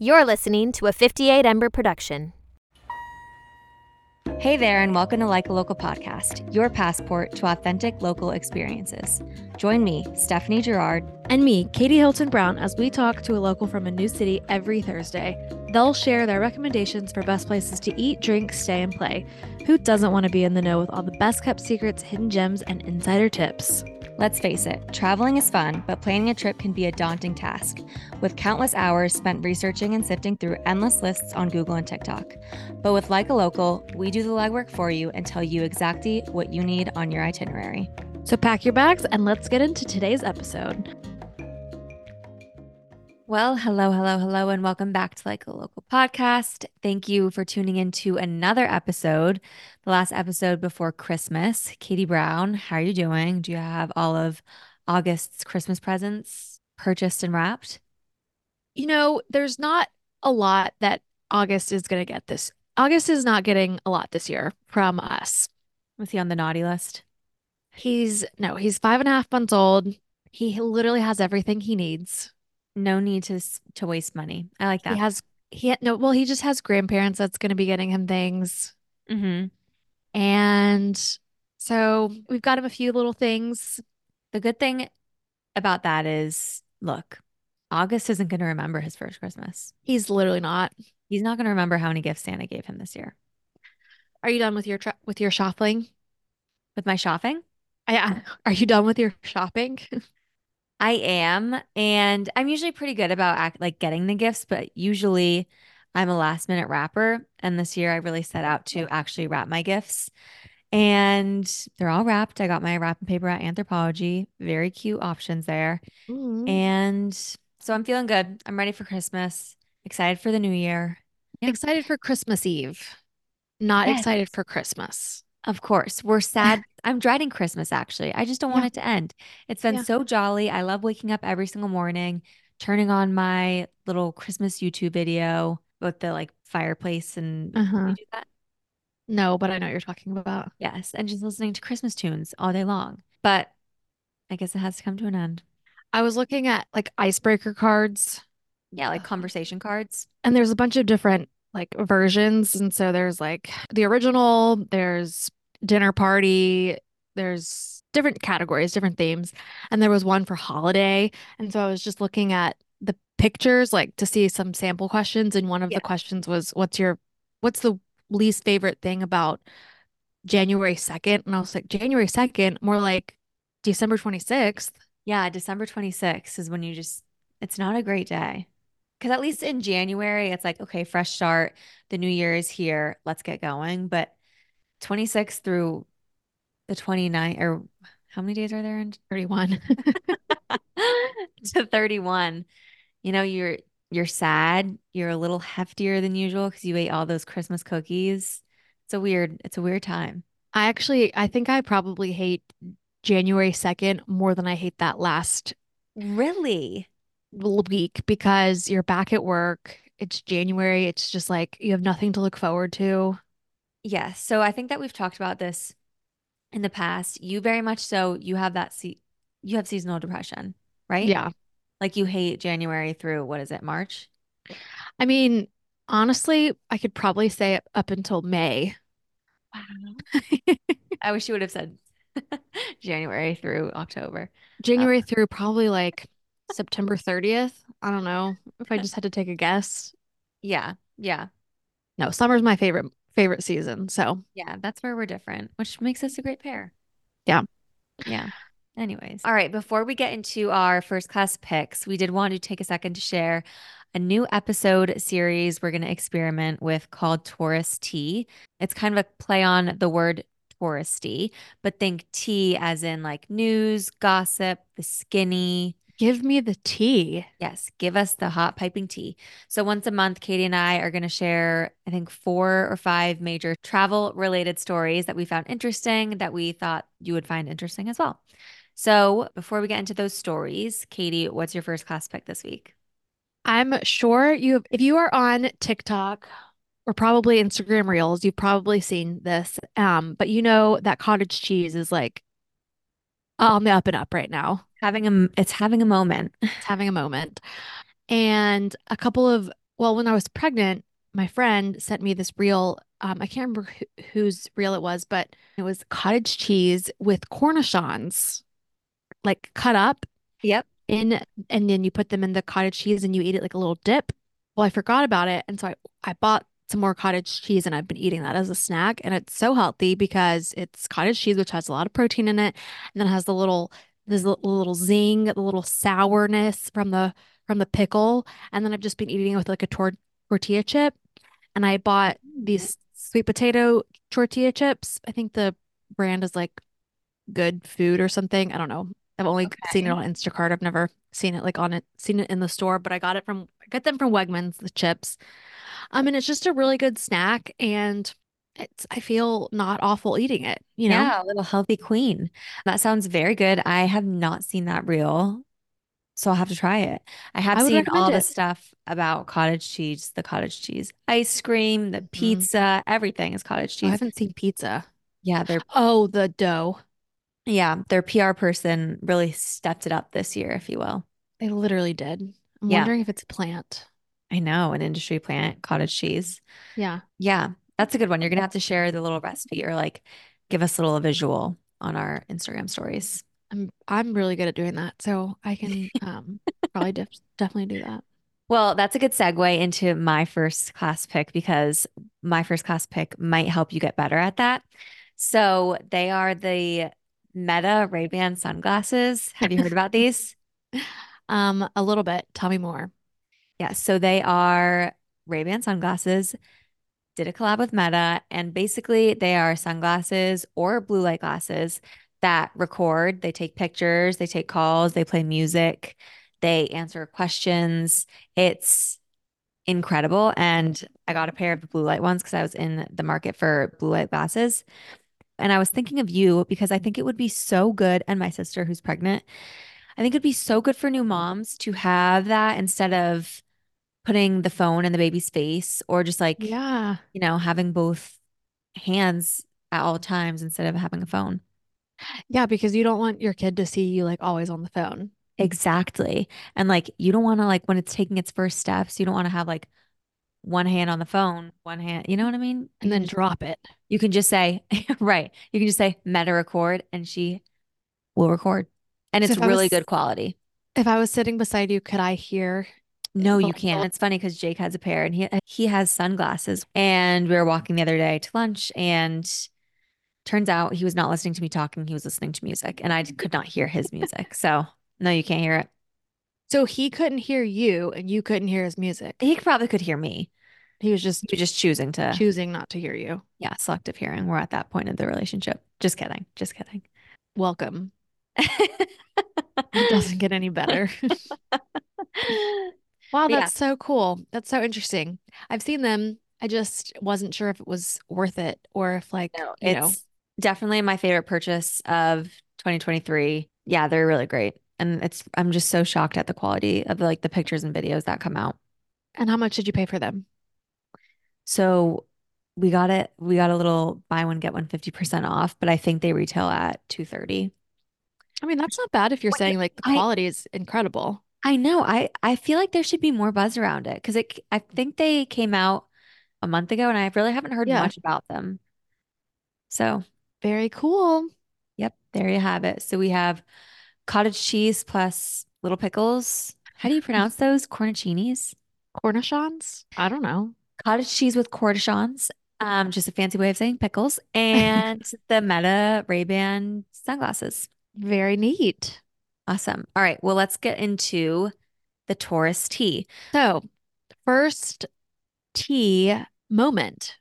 You're listening to a 58 Ember production. Hey there, and welcome to Like a Local podcast, your passport to authentic local experiences. Join me, Stephanie Girard, and me, Katie Hylton Brown, as we talk to a local from a new city every Thursday. They'll share their recommendations for best places to eat, drink, stay, and play. Who doesn't want to be in the know with all the best kept secrets, hidden gems, and insider tips? Let's face it, traveling is fun, but planning a trip can be a daunting task, with countless hours spent researching and sifting through endless lists on Google and TikTok. But with Like a Local, we do the legwork for you and tell you exactly what you need on your itinerary. So pack your bags and let's get into today's episode. Well, hello, hello, hello, and welcome back to Like a Local podcast. Thank you for tuning in to another episode, the last episode before Christmas. Katie Brown, how are you doing? Do you have all of August's Christmas presents purchased and wrapped? You know, there's not a lot that August is going to get this. August is not getting a lot this year from us. Was he on the naughty list? He's no, he's five and a half months old. He literally has everything he needs no need to to waste money. I like that. He has he no well he just has grandparents that's going to be getting him things. Mm-hmm. And so we've got him a few little things. The good thing about that is, look, August isn't going to remember his first Christmas. He's literally not. He's not going to remember how many gifts Santa gave him this year. Are you done with your tra- with your shopping? With my shopping? Yeah. Are you done with your shopping? I am, and I'm usually pretty good about act, like getting the gifts, but usually I'm a last minute wrapper. And this year I really set out to actually wrap my gifts. And they're all wrapped. I got my wrapping paper at Anthropologie. Very cute options there. Mm-hmm. And so I'm feeling good. I'm ready for Christmas. Excited for the new year. Excited for Christmas Eve. Not yes. excited for Christmas. Of course. We're sad. I'm dreading Christmas actually. I just don't want yeah. it to end. It's been yeah. so jolly. I love waking up every single morning, turning on my little Christmas YouTube video with the like fireplace and uh-huh. No, but I know what you're talking about. Yes. And just listening to Christmas tunes all day long. But I guess it has to come to an end. I was looking at like icebreaker cards. Yeah, like conversation cards. And there's a bunch of different like versions. And so there's like the original, there's dinner party. There's different categories, different themes. And there was one for holiday. And so I was just looking at the pictures, like to see some sample questions. And one of yeah. the questions was, What's your, what's the least favorite thing about January 2nd? And I was like, January 2nd, more like December 26th. Yeah, December 26th is when you just, it's not a great day. Because at least in January, it's like, okay, fresh start. The new year is here. Let's get going. But 26 through the 29 or how many days are there in 31 to 31 you know you're you're sad you're a little heftier than usual because you ate all those christmas cookies. It's a weird it's a weird time. I actually i think i probably hate january 2nd more than i hate that last really? week because you're back at work it's january it's just like you have nothing to look forward to Yes. So I think that we've talked about this in the past. You very much so you have that se- you have seasonal depression, right? Yeah. Like you hate January through what is it, March? I mean, honestly, I could probably say up until May. Wow. I wish you would have said January through October. January uh, through probably like September 30th. I don't know if I just had to take a guess. Yeah. Yeah. No, summer's my favorite favorite season. So, yeah, that's where we're different, which makes us a great pair. Yeah. Yeah. Anyways, all right, before we get into our first class picks, we did want to take a second to share a new episode series we're going to experiment with called Tourist Tea. It's kind of a play on the word touristy, but think tea as in like news, gossip, the skinny, Give me the tea. Yes, give us the hot piping tea. So once a month, Katie and I are going to share, I think, four or five major travel related stories that we found interesting that we thought you would find interesting as well. So before we get into those stories, Katie, what's your first class pick this week? I'm sure you, if you are on TikTok or probably Instagram Reels, you've probably seen this. Um, but you know that cottage cheese is like on the up and up right now having a it's having a moment it's having a moment and a couple of well, when I was pregnant, my friend sent me this reel. Um, I can't remember who, whose reel it was, but it was cottage cheese with cornichons, like cut up Yep. in, and then you put them in the cottage cheese and you eat it like a little dip. Well, I forgot about it, and so I I bought some more cottage cheese and I've been eating that as a snack, and it's so healthy because it's cottage cheese, which has a lot of protein in it, and then it has the little this little zing, the little sourness from the from the pickle, and then I've just been eating it with like a tor tortilla chip, and I bought these mm-hmm. sweet potato tortilla chips. I think the brand is like Good Food or something. I don't know. I've only seen it on Instacart. I've never seen it like on it, seen it in the store, but I got it from I got them from Wegmans, the chips. Um, and it's just a really good snack and it's I feel not awful eating it, you know? Yeah, a little healthy queen. That sounds very good. I have not seen that reel, so I'll have to try it. I have I seen all the stuff about cottage cheese, the cottage cheese ice cream, the Mhm. pizza, everything is cottage Oh, I haven't seen pizza. Yeah, they're Oh, the dough. Yeah, their PR person really stepped it up this year, if you will. They literally did. I'm Yeah, wondering if it's a plant. I know, an industry plant, cottage cheese. Yeah. Yeah, that's a good one. You're gonna have to share the little recipe or like give us a little visual on our Instagram stories. I'm I'm really good at doing that. So I can um probably def definitely do that. Well, that's a good segue into my first class pick because my first class pick might help you get better at that. So they are the Meta Ray-Ban sunglasses. Have you heard about these? Um, a little bit. Tell me more. Yeah, so they are Ray-Ban sunglasses, did a collab with Meta, and basically they are sunglasses or blue light glasses that record, they take pictures, they take calls, they play music, they answer questions. It's incredible. And I got a pair of the blue light ones because I was in the market for blue light glasses. And I was thinking of you because I think it would be so good, and my sister who's pregnant, I think it'd be so good for new moms to have that instead of putting the phone in the baby's face or just like, Yeah. you know, having both hands at all times instead of having a phone. Yeah, because you don't want your kid to see you like always on the phone Exactly. And like, you don't want to, like, when it's taking its first steps, you don't want to have like one hand on the phone, one hand, you know what I mean? And then drop it. you can just say, right. You can just say meta record and she will record. And So it's really was good quality. if I was sitting beside you, could I hear No, you can't. It's funny because Jake has a pair and he he has sunglasses. And we were walking the other day to lunch and turns out he was not listening to me talking. He was listening to music and I could not hear his music. So no, you can't hear it. so he couldn't hear you and you couldn't hear his music. He probably could hear me. He was just He was just choosing to, choosing not to hear you. yeah, selective hearing. We're at that point of the relationship. Just kidding. Just kidding. Welcome. It doesn't get any better. Wow, But yeah, that's so cool. That's so interesting. I've seen them. I just wasn't sure if it was worth it or if like, no, you know, it's definitely my favorite purchase of 2023. Yeah, they're really great. And it's I'm just so shocked at the quality of like the pictures and videos that come out. and how much did you pay for them? So we got it, we got a little buy one, get one 50% off, but I think they retail at 230. I mean, that's not bad if you're saying like the I quality is incredible. I know. I I feel like there should be more buzz around it because it I think they came out a month ago and I really haven't heard Yeah, much about them. So, very cool. yep, there you have it. So we have cottage cheese plus little pickles. How do you mm-hmm. pronounce those? Cornichinis? Cornichons? I don't know. Cottage cheese with cornichons. Um, just a fancy way of saying pickles. And the Meta Ray-Ban sunglasses. Very neat. Awesome. All right. Well, let's get into the Tourist tea. So, first tea moment.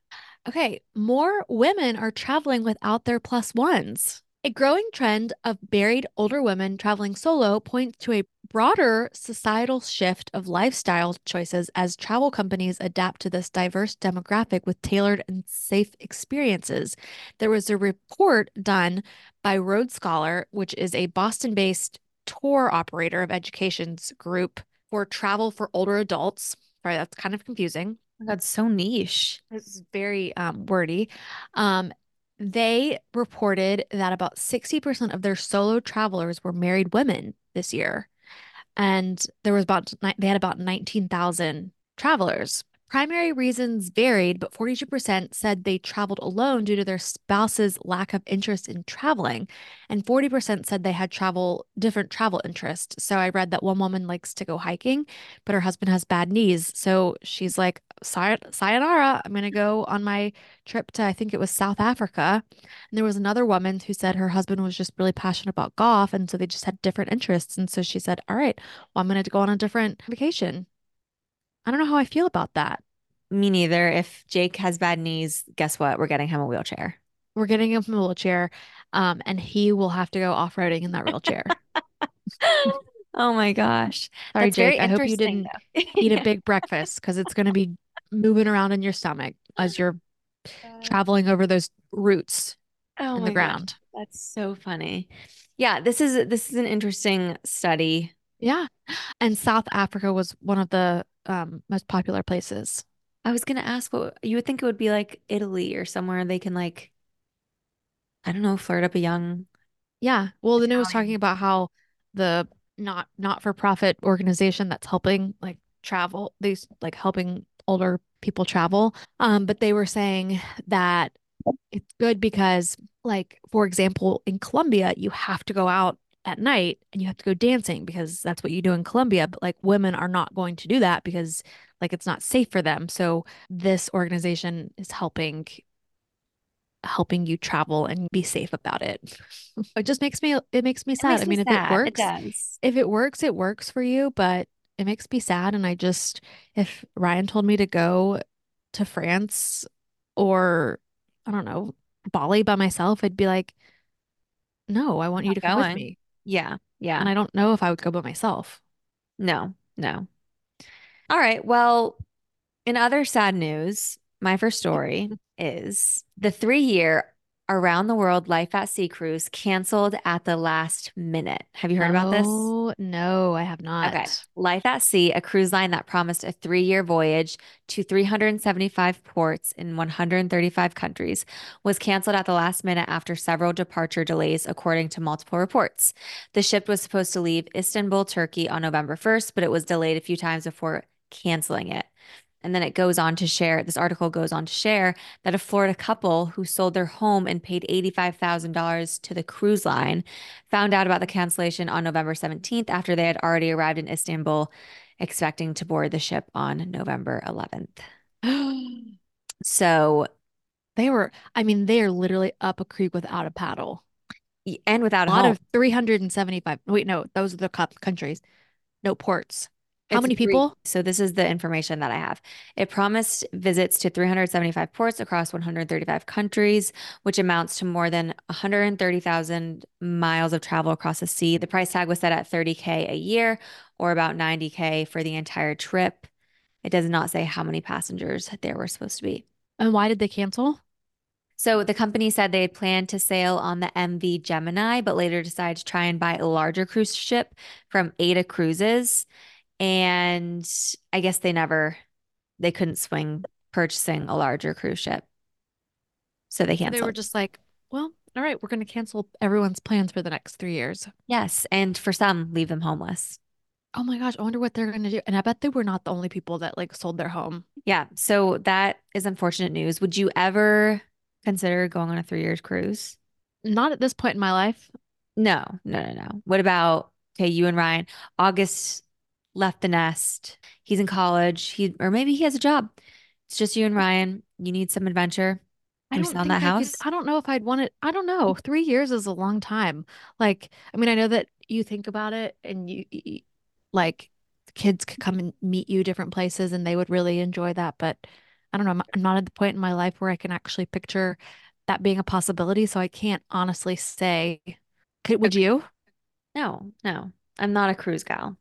Okay, more women are traveling without their plus ones. A growing trend of buried older women traveling solo points to a broader societal shift of lifestyle choices as travel companies adapt to this diverse demographic with tailored and safe experiences. There was a report done by Road Scholar, which is a Boston based tour operator of education's group for travel for older adults. Sorry, that's kind of confusing. That's so niche. It's very um, wordy. Um, they reported that about 60% of their solo travelers were married women this year. And there was about, they had about 19,000 travelers. Primary reasons varied, but 42% said they traveled alone due to their spouse's lack of interest in traveling, and 40% said they had travel different travel interests. So I read that one woman likes to go hiking, but her husband has bad knees. So she's like, sayonara, I'm going to go on my trip to, I think it was South Africa. And there was another woman who said her husband was just really passionate about golf. And so they just had different interests. And so she said, All right, well, I'm going to go on a different vacation. I don't know how I feel about that. Me neither. If Jake has bad knees, guess what? We're getting him a wheelchair. We're getting him a wheelchair, um, and he will have to go off-roading in that wheelchair. oh my gosh. Sorry, That's Jake. very I hope you didn't eat a big breakfast because it's going to be moving around in your stomach as you're traveling over those roots Oh in the gosh. ground. That's so funny. Yeah, this is this is an interesting study. Yeah. And South Africa was one of the um, most popular places. I was gonna ask what you would think it would be like Italy or somewhere they can like, I don't know, flirt up a young. Yeah. Well, then it was talking about how the not not for profit organization that's helping like travel, these like helping older people travel. Um, but they were saying that it's good because, like, for example, in Colombia, you have to go out at night and you have to go dancing because that's what you do in Colombia. But like women are not going to do that because like it's not safe for them. So this organization is helping helping you travel and be safe about it. It just makes me it makes me sad. makes I me mean, if sad. it It works, does. if it works, it works for you, but it makes me sad. And I just, if Ryan told me to go to France or I don't know, Bali by myself, I'd be like, no, I want you Not to come with me. Yeah, Yeah. And. I don't know if I would go by myself. No, no. All right. Well, in other sad news, my first story is the three-year around the world Life at Sea cruise canceled at the last minute. Have you heard about this? Oh, no, I have Okay. not. Life at Sea, a cruise line that promised a three year voyage to 375 ports in 135 countries, was canceled at the last minute after several departure delays, according to multiple reports. The ship was supposed to leave Istanbul, Turkey on November 1st, but it was delayed a few times before canceling it. And then it goes on to share, this article goes on to share that a Florida couple who sold their home and paid $85,000 to the cruise line found out about the cancellation on November 17th after they had already arrived in Istanbul, expecting to board the ship on November 11th. So, They were, I mean, they are literally up a creek without a paddle. and without A a lot home. of 375. Wait, no, those are the countries. No ports. How It's many people? So this is the information that I have. It promised visits to 375 ports across 135 countries, which amounts to more than 130,000 miles of travel across the sea. The price tag was set at 30K a year or about 90K for the entire trip. It does not say how many passengers there were supposed to be. And why did they cancel? So the company said they had planned to sail on the MV Gemini, but later decided to try and buy a larger cruise ship from AIDA Cruises. And I guess they never, they couldn't swing purchasing a larger cruise ship. So they So they were just like, well, all right, we're going to cancel everyone's plans for the next three years. Yes. And for some, leave them homeless. Oh my gosh, I wonder what they're going to do. And I bet they were not the only people that like sold their home. Yeah. So that is unfortunate news. Would you ever consider going on a three years cruise? Not at this point in my life. No, no, no, no. What about, okay, you and Ryan, August left the nest. He's in college. He or maybe he has a job. It's just you and Ryan. You need some adventure. I Are we don't selling that I could, house? I don't know if I'd want it. I don't know. Three years is a long time. Like, I mean, I know that you think about it and you, you like kids could come and meet you different places and they would really enjoy that. But I don't know. I'm, I'm not at the point in my life where I can actually picture that being a possibility. So I can't honestly say, could, would you? No, no. I'm not a cruise gal.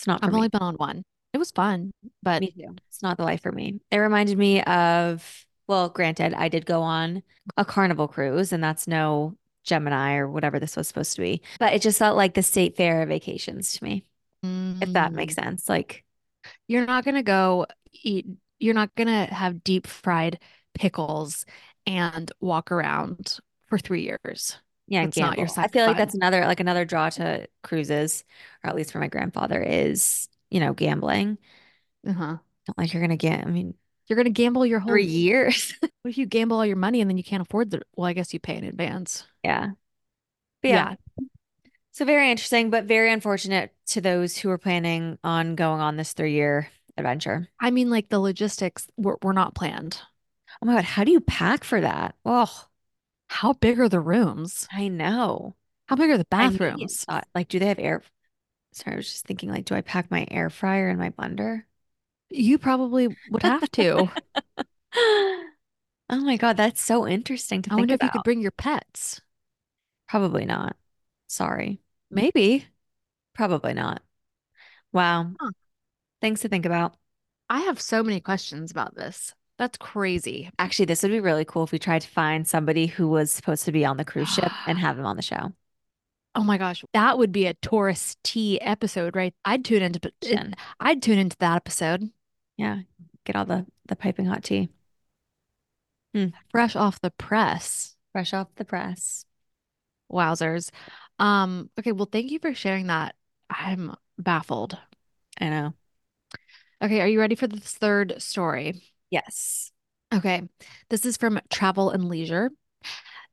It's not I've me. only been on one. It was fun, but It's not the life for me. It reminded me of, well, granted, I did go on a carnival cruise, and that's no Gemini or whatever this was supposed to be. But it just felt like the state fair vacations to me, if that makes mm, sense. Like, you're not gonna go eat, you're not gonna have deep fried pickles and walk around for three years. Yeah, That's not your. I feel of like that's another like another draw to cruises, or at least for my grandfather, is, you know, gambling. Uh-huh. Not like you're gonna get, I mean, You're gonna gamble your whole three years. What if you gamble all your money and then you can't afford the, well, I guess you pay in advance. Yeah. But yeah. So very interesting, but very unfortunate to those who are planning on going on this three-year adventure. I mean, like the logistics were, were not planned. Oh my God, how do you pack for that? Oh, How big are the rooms? I know. How big are the I bathrooms? like, do they have air? Sorry, I was just thinking, like, do I pack my air fryer and my blender? You probably would have to. Oh my God, that's so interesting to I think wonder if you about. could bring your pets. Probably not. Sorry. Maybe. Probably not. Wow. Huh. Things to think about. I have so many questions about this. That's crazy. Actually, this would be really cool if we tried to find somebody who was supposed to be on the cruise ship and have them on the show. Oh my gosh, that would be a tourist tea episode, right? I'd tune into I'd tune into that episode. Yeah, get all the the piping hot tea Fresh off the press. fresh off the press. Wowzers. Um, okay, well, thank you for sharing that. I'm baffled. I know. Okay, are you ready for this third story? Yes. Okay, this is from Travel and Leisure.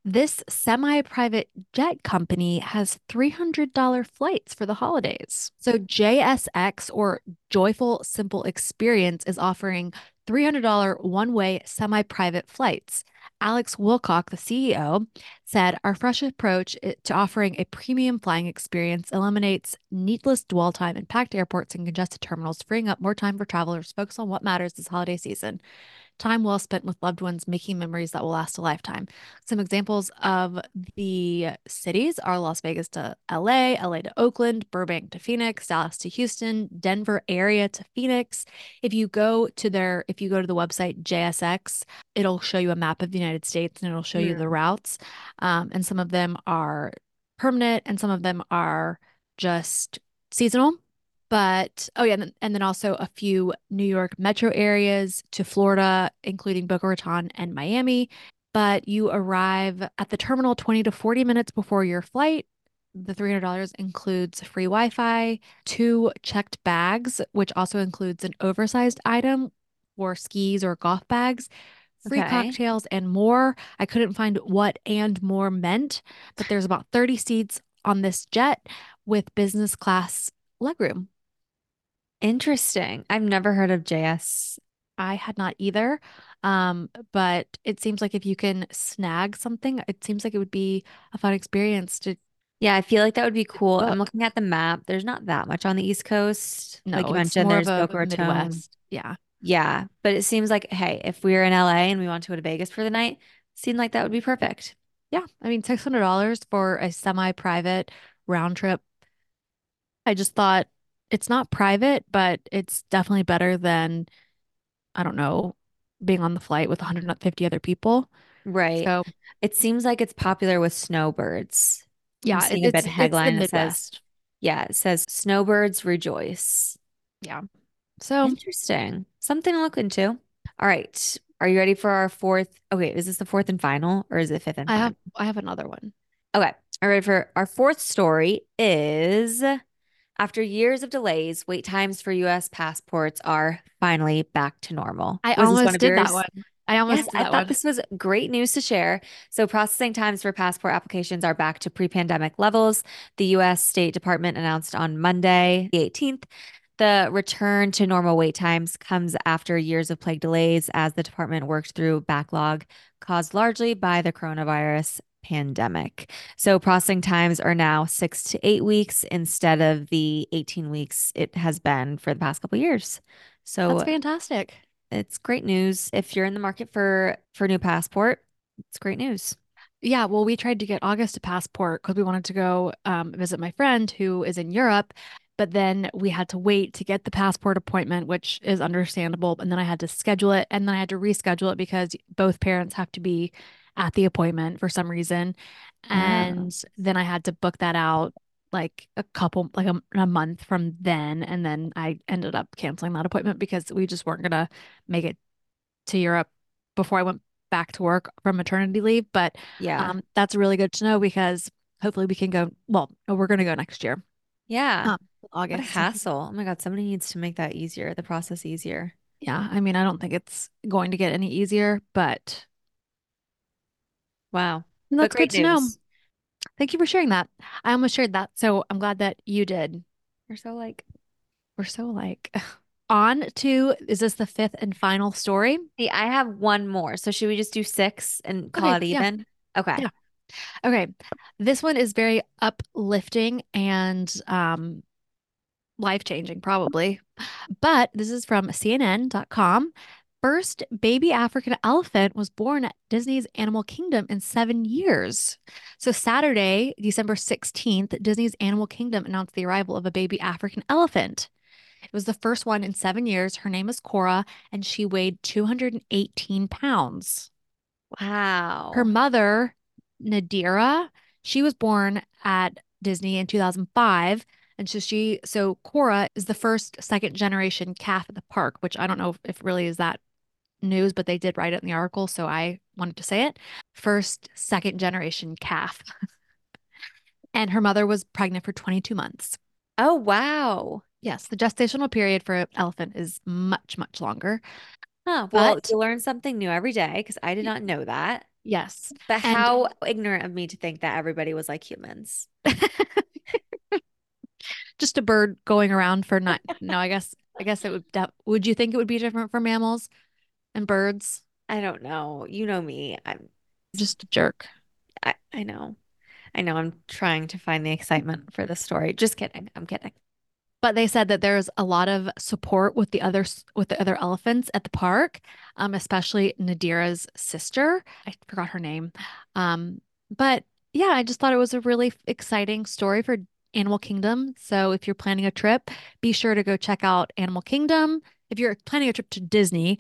This semi-private jet company has $300 flights for the holidays. So JSX or Joyful Simple Experience is offering $300 one-way semi-private flights. Alex Wilcox, the CEO, said our fresh approach to offering a premium flying experience eliminates needless dwell time in packed airports and congested terminals, freeing up more time for travelers to focus on what matters this holiday season. Time well spent with loved ones, making memories that will last a lifetime. Some examples of the cities are Las Vegas to LA, LA to Oakland, Burbank to Phoenix, Dallas to Houston, Denver area to Phoenix. If you go to their, if you go to the website JSX, it'll show you a map of the United States and it'll show you Hmm. the routes. Um, and some of them are permanent and some of them are just seasonal. But oh yeah, and then, and then also a few New York metro areas to Florida, including Boca Raton and Miami. But you arrive at the terminal 20 to 40 minutes before your flight. The $300 includes free Wi-Fi, two checked bags, which also includes an oversized item for skis or golf bags, free Okay. cocktails, and more. I couldn't find what and more meant, but there's about 30 seats on this jet with business class legroom. Interesting. I've never heard of JS. I had not either. Um, but it seems like if you can snag something, it seems like it would be a fun experience to Yeah, I feel like that would be cool. I'm looking at the map. There's not that much on the East Coast. No, Like you mentioned, there's Boca Raton. Midwest. Yeah. Yeah, but it seems like, hey, if we're in LA and we want to go to Vegas for the night, seemed like that would be perfect. Yeah. I mean, $600 for a semi-private round trip. I just thought it's not private, but it's definitely better than, I don't know, being on the flight with 150 other people. Right. So, It seems like it's popular with snowbirds. I'm yeah, seeing it- a it's big it's the headline that says, yeah, it says snowbirds rejoice. Yeah. So, Interesting. Something to look into. All right. Are you ready for our fourth? Okay, is this the fourth and final or is it fifth and I final? have I have another one. Okay. All right. For our fourth story is after years of delays, wait times for US passports are finally back to normal. I Was almost did that one. I almost Yes, did I thought one. this was great news to share. So, processing times for passport applications are back to pre-pandemic levels. The US State Department announced on Monday, the 18th. The return to normal wait times comes after years of plague delays as the department worked through backlog caused largely by the coronavirus pandemic. So, processing times are now six to eight weeks instead of the 18 weeks it has been for the past couple years. So, That's fantastic. it's great news. If you're in the market for for a new passport, it's great news. Yeah, well, we tried to get August a passport because we wanted to go um, visit my friend who is in Europe, but then we had to wait to get the passport appointment, which is understandable. And then I had to schedule it, and then I had to reschedule it because both parents have to be at the appointment for some reason. And then I had to book that out like a couple, like a, a month from then. And then I ended up canceling that appointment because we just weren't gonna make it to Europe before I went back to work from maternity leave. But Yeah. um, that's really good to know because hopefully we can go. Well, we're going to go next year. Yeah. um, What a August. hassle. Oh my God, somebody needs to make that easier, the process easier. Yeah, I mean, I don't think it's going to get any easier, but Wow. that's good great to know. Thank you for sharing that. I almost shared that, so I'm glad that you did. We're so like, We're so like on to, is this the fifth and final story? see, I have one more. So should we just do six and call Okay, it yeah. even? Okay. Yeah. Okay. This one is very uplifting and um life-changing, probably. But this is from CNN.com. First baby African elephant was born at Disney's Animal Kingdom in seven years. So, Saturday, December 16th, Disney's Animal Kingdom announced the arrival of a baby African elephant. It was the first one in seven years. Her name is Cora, and she weighed 218 pounds. Wow. Her mother, Nadirah, she was born at Disney in 2005. And so she, so Cora is the first second generation calf at the park, which I don't know if, if really is that news, but they did write it in the article. So I wanted to say it. First, second generation calf. and her mother was pregnant for 22 months. Oh, wow. Yes, the gestational period for an elephant is much, much longer. Huh. Well, But- you learn something new every day because I did not know that. Yes. But And- how ignorant of me to think that everybody was like humans. Just a bird going around for not, no, I guess, I guess it would, would you think it would be different for mammals and birds? I don't know. You know me. I'm Just a jerk. I, I know. I know. I'm trying to find the excitement for this story. Just kidding. I'm kidding. But they said that there's a lot of support with the other with the other elephants at the park, um, especially Nadirah's sister. I forgot her name. Um, but yeah, I just thought it was a really exciting story for Animal Kingdom. So if you're planning a trip, be sure to go check out Animal Kingdom. If you're planning a trip to Disney,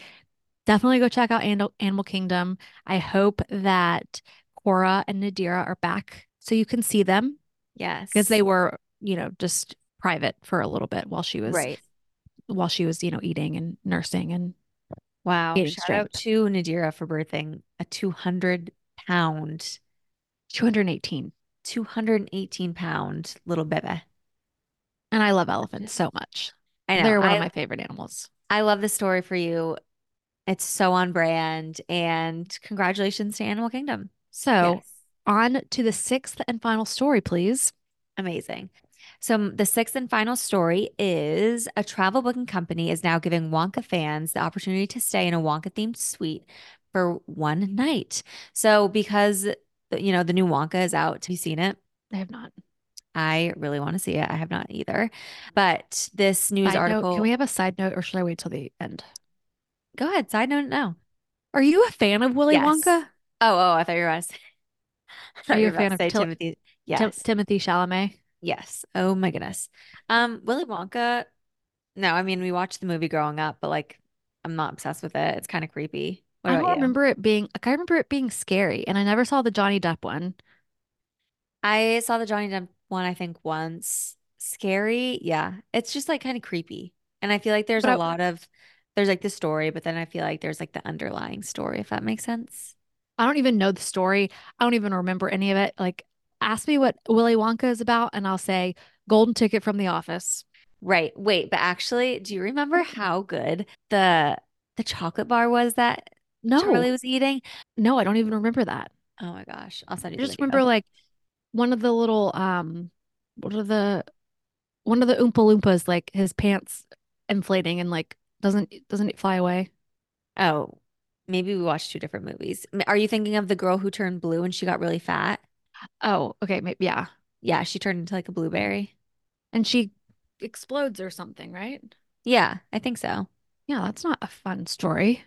definitely go check out Animal Kingdom. I hope that Cora and Nadirah are back so you can see them Yes. because they were, you know, just private for a little bit while she was right. while she was, you know, eating and nursing and Wow. Shout out to Nadirah for birthing a 200 pound, 218. 218 pound little bebe. And I love elephants so much. I know. They're one I, of my favorite animals. I love the story for you. It's so on brand. And congratulations to Animal Kingdom. So Yes. on to the sixth and final story, please. Amazing. So the sixth and final story is a travel booking company is now giving Wonka fans the opportunity to stay in a Wonka themed suite for one night. So because you know the new Wonka is out, have you seen it? I have not. I really want to see it. I have not either. But this news Side note, article, can we have a side note or should I wait till the end? Go ahead. Side note, no. Are you a fan of Willy Yes. Wonka? Oh, oh, I thought you were about to say, I thought Are you a fan of Til- Timothy. Tim- Yes. Timothy Chalamet. Yes. Oh my goodness. Um, Willy Wonka. No, I mean we watched the movie growing up, but like I'm not obsessed with it. It's kind of creepy. What I don't you? remember it being like I remember it being scary, and I never saw the Johnny Depp one. I saw the Johnny Depp one, I think once. Scary, yeah. It's just like kind of creepy. And I feel like there's But a I- lot of there's like the story, but then I feel like there's like the underlying story, if that makes sense. I don't even know the story. I don't even remember any of it. Like, ask me what Willy Wonka is about, and I'll say Golden Ticket from The Office. Right. Wait, but actually, do you remember how good the the chocolate bar was that No, Charlie was eating? no, I don't even remember that. Oh my gosh. I'll send you the just remember like one of the little um, what are the one of the Oompa Loompas like his pants inflating and like doesn't doesn't it fly away? Oh, maybe we watched two different movies. Are you thinking of the girl who turned blue and she got really fat? Oh, okay, maybe yeah. Yeah, she turned into like a blueberry. And she explodes or something, right? Yeah, I think so. Yeah, that's not a fun story.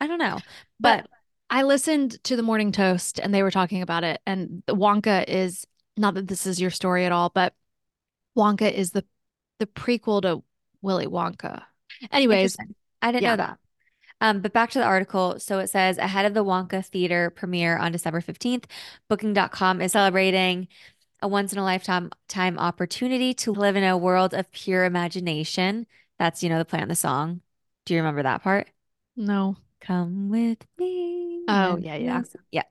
I don't know. But But I listened to the Morning Toast and they were talking about it. And Wonka is not that this is your story at all, but Wonka is the the prequel to Willy Wonka. Anyways, I didn't yeah. know that. Um, but back to the article. So it says ahead of the Wonka theater premiere on December 15th, booking.com is celebrating a once in a lifetime time opportunity to live in a world of pure imagination. That's, you know, the play on the song. Do you remember that part? no. Come with me. Oh, and- yeah, yeah. Yeah.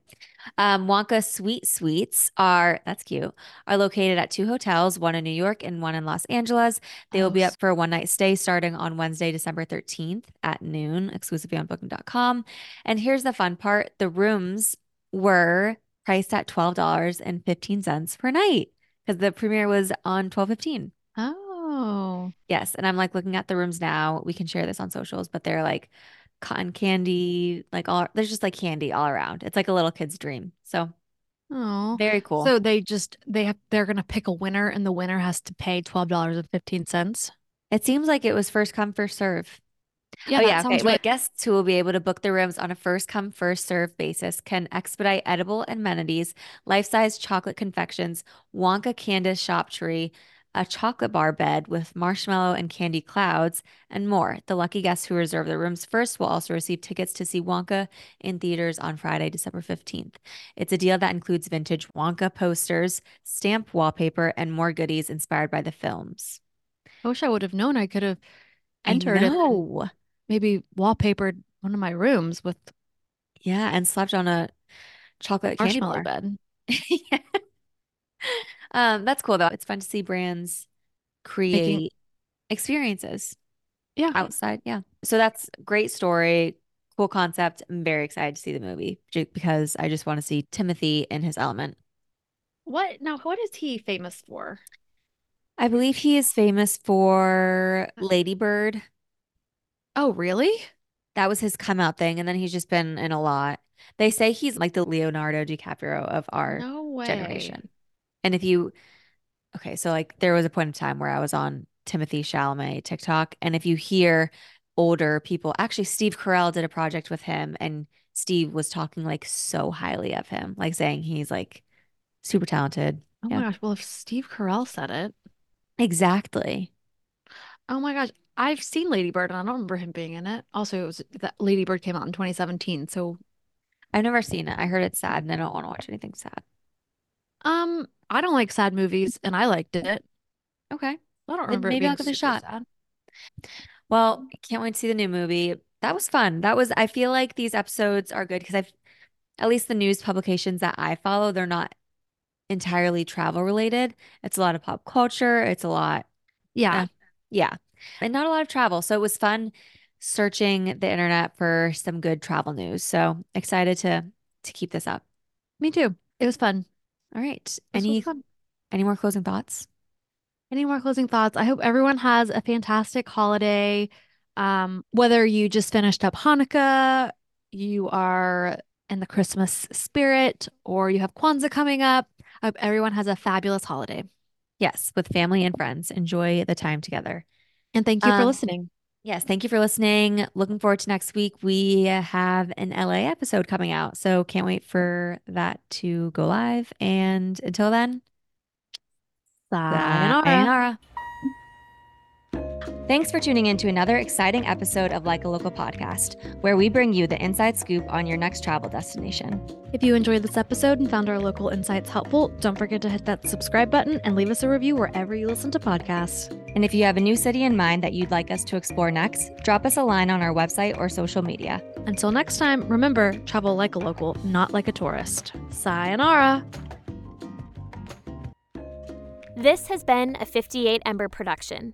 Um, Wonka Sweet Suites are, that's cute, are located at two hotels, one in New York and one in Los Angeles. They will Oh, be up for a one night stay starting on Wednesday, December 13th at noon, exclusively on booking.com. And here's the fun part the rooms were priced at $12.15 per night because the premiere was on 1215. Oh. Yes. And I'm like looking at the rooms now. We can share this on socials, but they're like cotton candy, like all there's just like candy all around. It's like a little kid's dream. So Oh. very cool. So they just they have they're gonna pick a winner and the winner has to pay twelve dollars and fifteen cents. it seems like it was first come, first serve. Yeah, oh, yeah. Okay. Wait, right. guests who will be able to book the rooms on a first come, first serve basis can expedite edible amenities, life size chocolate confections, Wonka Candace shop tree, a chocolate bar bed with marshmallow and candy clouds, and more. The lucky guests who reserve their rooms first will also receive tickets to see Wonka in theaters on Friday, December 15th. It's a deal that includes vintage Wonka posters, stamp wallpaper, and more goodies inspired by the films. I wish I would have known I could have entered and maybe wallpapered one of my rooms with Yeah, and slept on a chocolate candy marshmallow bar. bed. Yeah. Um, that's cool though. It's fun to see brands Making create experiences yeah. outside. Yeah. So that's great story, cool concept. I'm very excited to see the movie because I just want to see Timothy in his element. What now what is he famous for? I believe he is famous for Lady Bird. Oh, really? That was his come out thing, and then he's just been in a lot. They say he's like the Leonardo DiCaprio of our No generation. And if you, okay, so like there was a point in time where I was on Timothy Chalamet TikTok, and if you hear older people, actually Steve Carell did a project with him, and Steve was talking like so highly of him, like saying he's like super talented. Oh Yeah, my gosh. Well, if Steve Carell said it. exactly. Oh my gosh. I've seen Lady Bird and I don't remember him being in it. Also, it was that Lady Bird came out in 2017. So, I've never seen it. I heard it's sad, and I don't want to watch anything sad. um, I don't like sad movies and I liked it. Okay, I don't then remember it maybe I'll give it a shot. sad. Well, can't wait to see the new movie. That was fun. That was, I feel like these episodes are good because I've, at least the news publications that I follow, they're not entirely travel related. It's a lot of pop culture. It's a lot, Yeah. uh, yeah, and not a lot of travel. So it was fun searching the internet for some good travel news. So excited to to keep this up. Me too. It was fun. All right. This Any any more closing thoughts? Any more closing thoughts? I hope everyone has a fantastic holiday. Um, whether you just finished up Hanukkah, you are in the Christmas spirit, or you have Kwanzaa coming up. I hope everyone has a fabulous holiday. Yes, with family and friends. Enjoy the time together. And thank you for Um, listening. Yes, thank you for listening. Looking forward to next week. We have an LA episode coming out, so can't wait for that to go live. And until then, Sayonara. sayonara. Thanks for tuning in to another exciting episode of Like a Local podcast, where we bring you the inside scoop on your next travel destination. If you enjoyed this episode and found our local insights helpful, don't forget to hit that subscribe button and leave us a review wherever you listen to podcasts. And if you have a new city in mind that you'd like us to explore next, drop us a line on our website or social media. Until next time, remember travel like a local, not like a tourist. Sayonara. This has been a 58 Ember production.